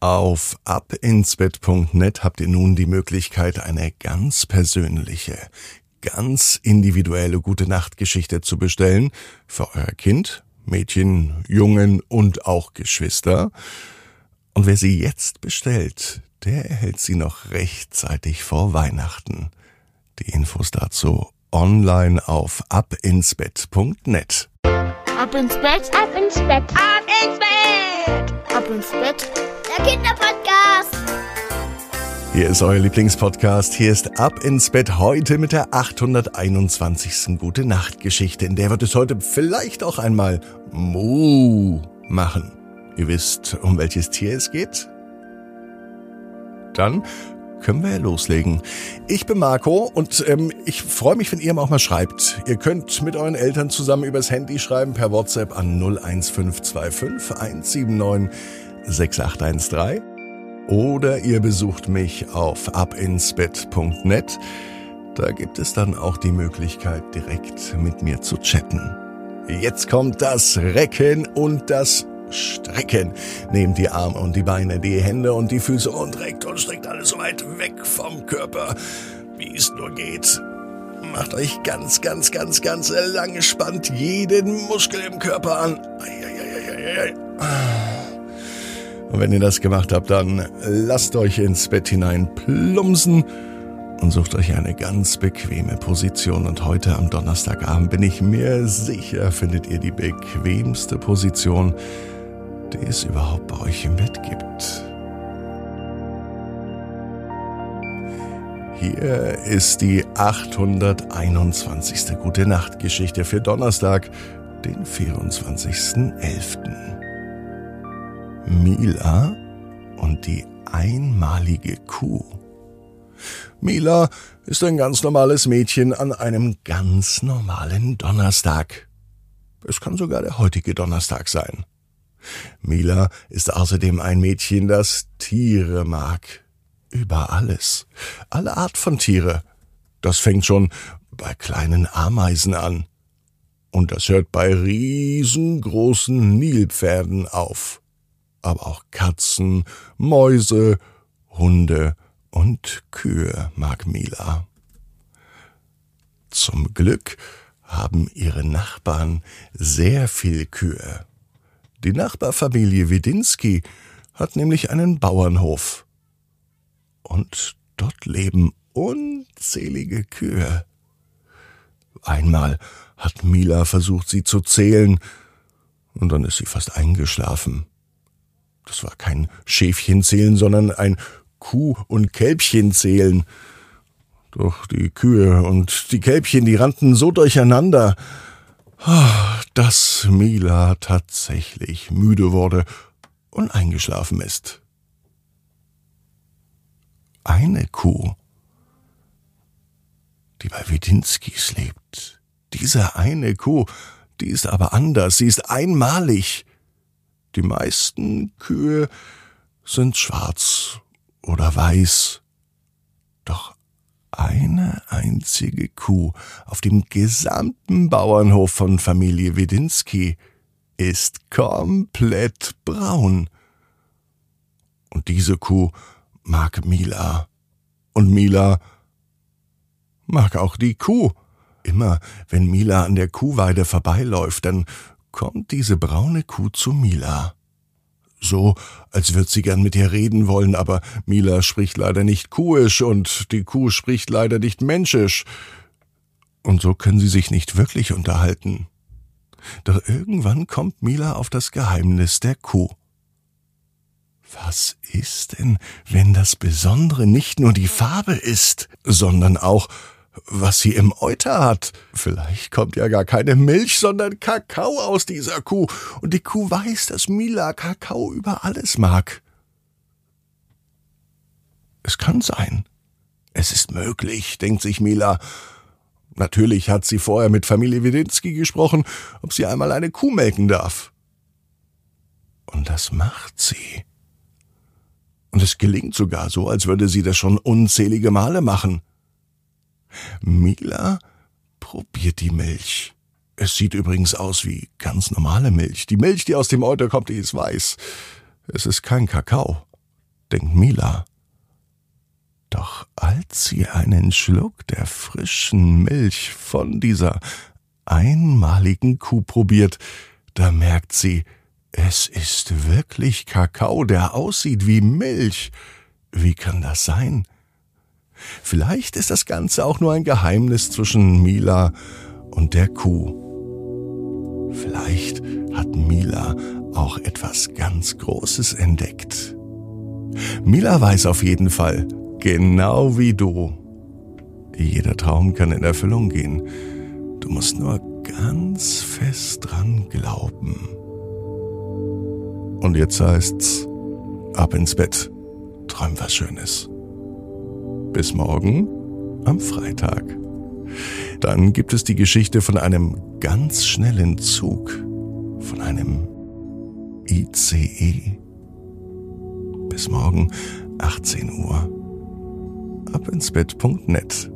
Auf abinsbett.net habt ihr nun die Möglichkeit, eine ganz persönliche, ganz individuelle gute Nachtgeschichte zu bestellen für euer Kind, Mädchen, Jungen und auch Geschwister. Und wer sie jetzt bestellt, der erhält sie noch rechtzeitig vor Weihnachten. Die Infos dazu online auf abinsbett.net. Ab ins Bett, Ab ins Bett, Ab ins Bett! ab ins Bett. Der Kinderpodcast. Hier ist euer Lieblingspodcast. Hier ist Ab ins Bett heute mit der 821. Gute Nacht Geschichte. In der wird es heute vielleicht auch einmal Mu machen. Ihr wisst, um welches Tier es geht? Dann können wir loslegen. Ich bin Marco und ähm, ich freue mich, wenn ihr mir auch mal schreibt. Ihr könnt mit euren Eltern zusammen übers Handy schreiben per WhatsApp an 01525 179 6813 oder ihr besucht mich auf abinsbett.net. Da gibt es dann auch die Möglichkeit, direkt mit mir zu chatten. Jetzt kommt das Recken und das Strecken. Nehmt die Arme und die Beine, die Hände und die Füße und reckt und streckt alles so weit weg vom Körper, wie es nur geht. Macht euch ganz, ganz, ganz, ganz lang, spannt jeden Muskel im Körper an. Eieieiei. Und wenn ihr das gemacht habt, dann lasst euch ins Bett hinein plumpsen und sucht euch eine ganz bequeme Position. Und heute am Donnerstagabend bin ich mir sicher, findet ihr die bequemste Position, die es überhaupt bei euch im Bett gibt. Hier ist die 821. Gute Nacht Geschichte für Donnerstag, den 24.11. Mila und die einmalige Kuh. Mila ist ein ganz normales Mädchen an einem ganz normalen Donnerstag. Es kann sogar der heutige Donnerstag sein. Mila ist außerdem ein Mädchen, das Tiere mag. Über alles. Alle Art von Tiere. Das fängt schon bei kleinen Ameisen an. Und das hört bei riesengroßen Nilpferden auf. Aber auch Katzen, Mäuse, Hunde und Kühe mag Mila. Zum Glück haben ihre Nachbarn sehr viel Kühe. Die Nachbarfamilie Wedinski hat nämlich einen Bauernhof. Und dort leben unzählige Kühe. Einmal hat Mila versucht, sie zu zählen, und dann ist sie fast eingeschlafen. Das war kein Schäfchenzählen, sondern ein Kuh- und Kälbchenzählen. Doch die Kühe und die Kälbchen, die rannten so durcheinander, dass Mila tatsächlich müde wurde und eingeschlafen ist. Eine Kuh, die bei Wedinskis lebt. Diese eine Kuh, die ist aber anders, sie ist einmalig. Die meisten Kühe sind schwarz oder weiß. Doch eine einzige Kuh auf dem gesamten Bauernhof von Familie Wedinski ist komplett braun. Und diese Kuh mag Mila. Und Mila mag auch die Kuh. Immer wenn Mila an der Kuhweide vorbeiläuft, dann kommt diese braune Kuh zu Mila. So, als würd sie gern mit ihr reden wollen, aber Mila spricht leider nicht kuhisch und die Kuh spricht leider nicht menschisch. Und so können sie sich nicht wirklich unterhalten. Doch irgendwann kommt Mila auf das Geheimnis der Kuh. Was ist denn, wenn das Besondere nicht nur die Farbe ist, sondern auch, was sie im Euter hat. Vielleicht kommt ja gar keine Milch, sondern Kakao aus dieser Kuh. Und die Kuh weiß, dass Mila Kakao über alles mag. Es kann sein. Es ist möglich, denkt sich Mila. Natürlich hat sie vorher mit Familie Wedinski gesprochen, ob sie einmal eine Kuh melken darf. Und das macht sie. Und es gelingt sogar so, als würde sie das schon unzählige Male machen. Mila probiert die Milch. Es sieht übrigens aus wie ganz normale Milch. Die Milch, die aus dem Euter kommt, die ist weiß. Es ist kein Kakao. denkt Mila. Doch als sie einen Schluck der frischen Milch von dieser einmaligen Kuh probiert, da merkt sie, es ist wirklich Kakao, der aussieht wie Milch. Wie kann das sein? Vielleicht ist das Ganze auch nur ein Geheimnis zwischen Mila und der Kuh. Vielleicht hat Mila auch etwas ganz Großes entdeckt. Mila weiß auf jeden Fall, genau wie du, jeder Traum kann in Erfüllung gehen. Du musst nur ganz fest dran glauben. Und jetzt heißt's, ab ins Bett, träum was Schönes. Bis morgen am Freitag. Dann gibt es die Geschichte von einem ganz schnellen Zug, von einem ICE. Bis morgen 18 Uhr. Abinsbett.net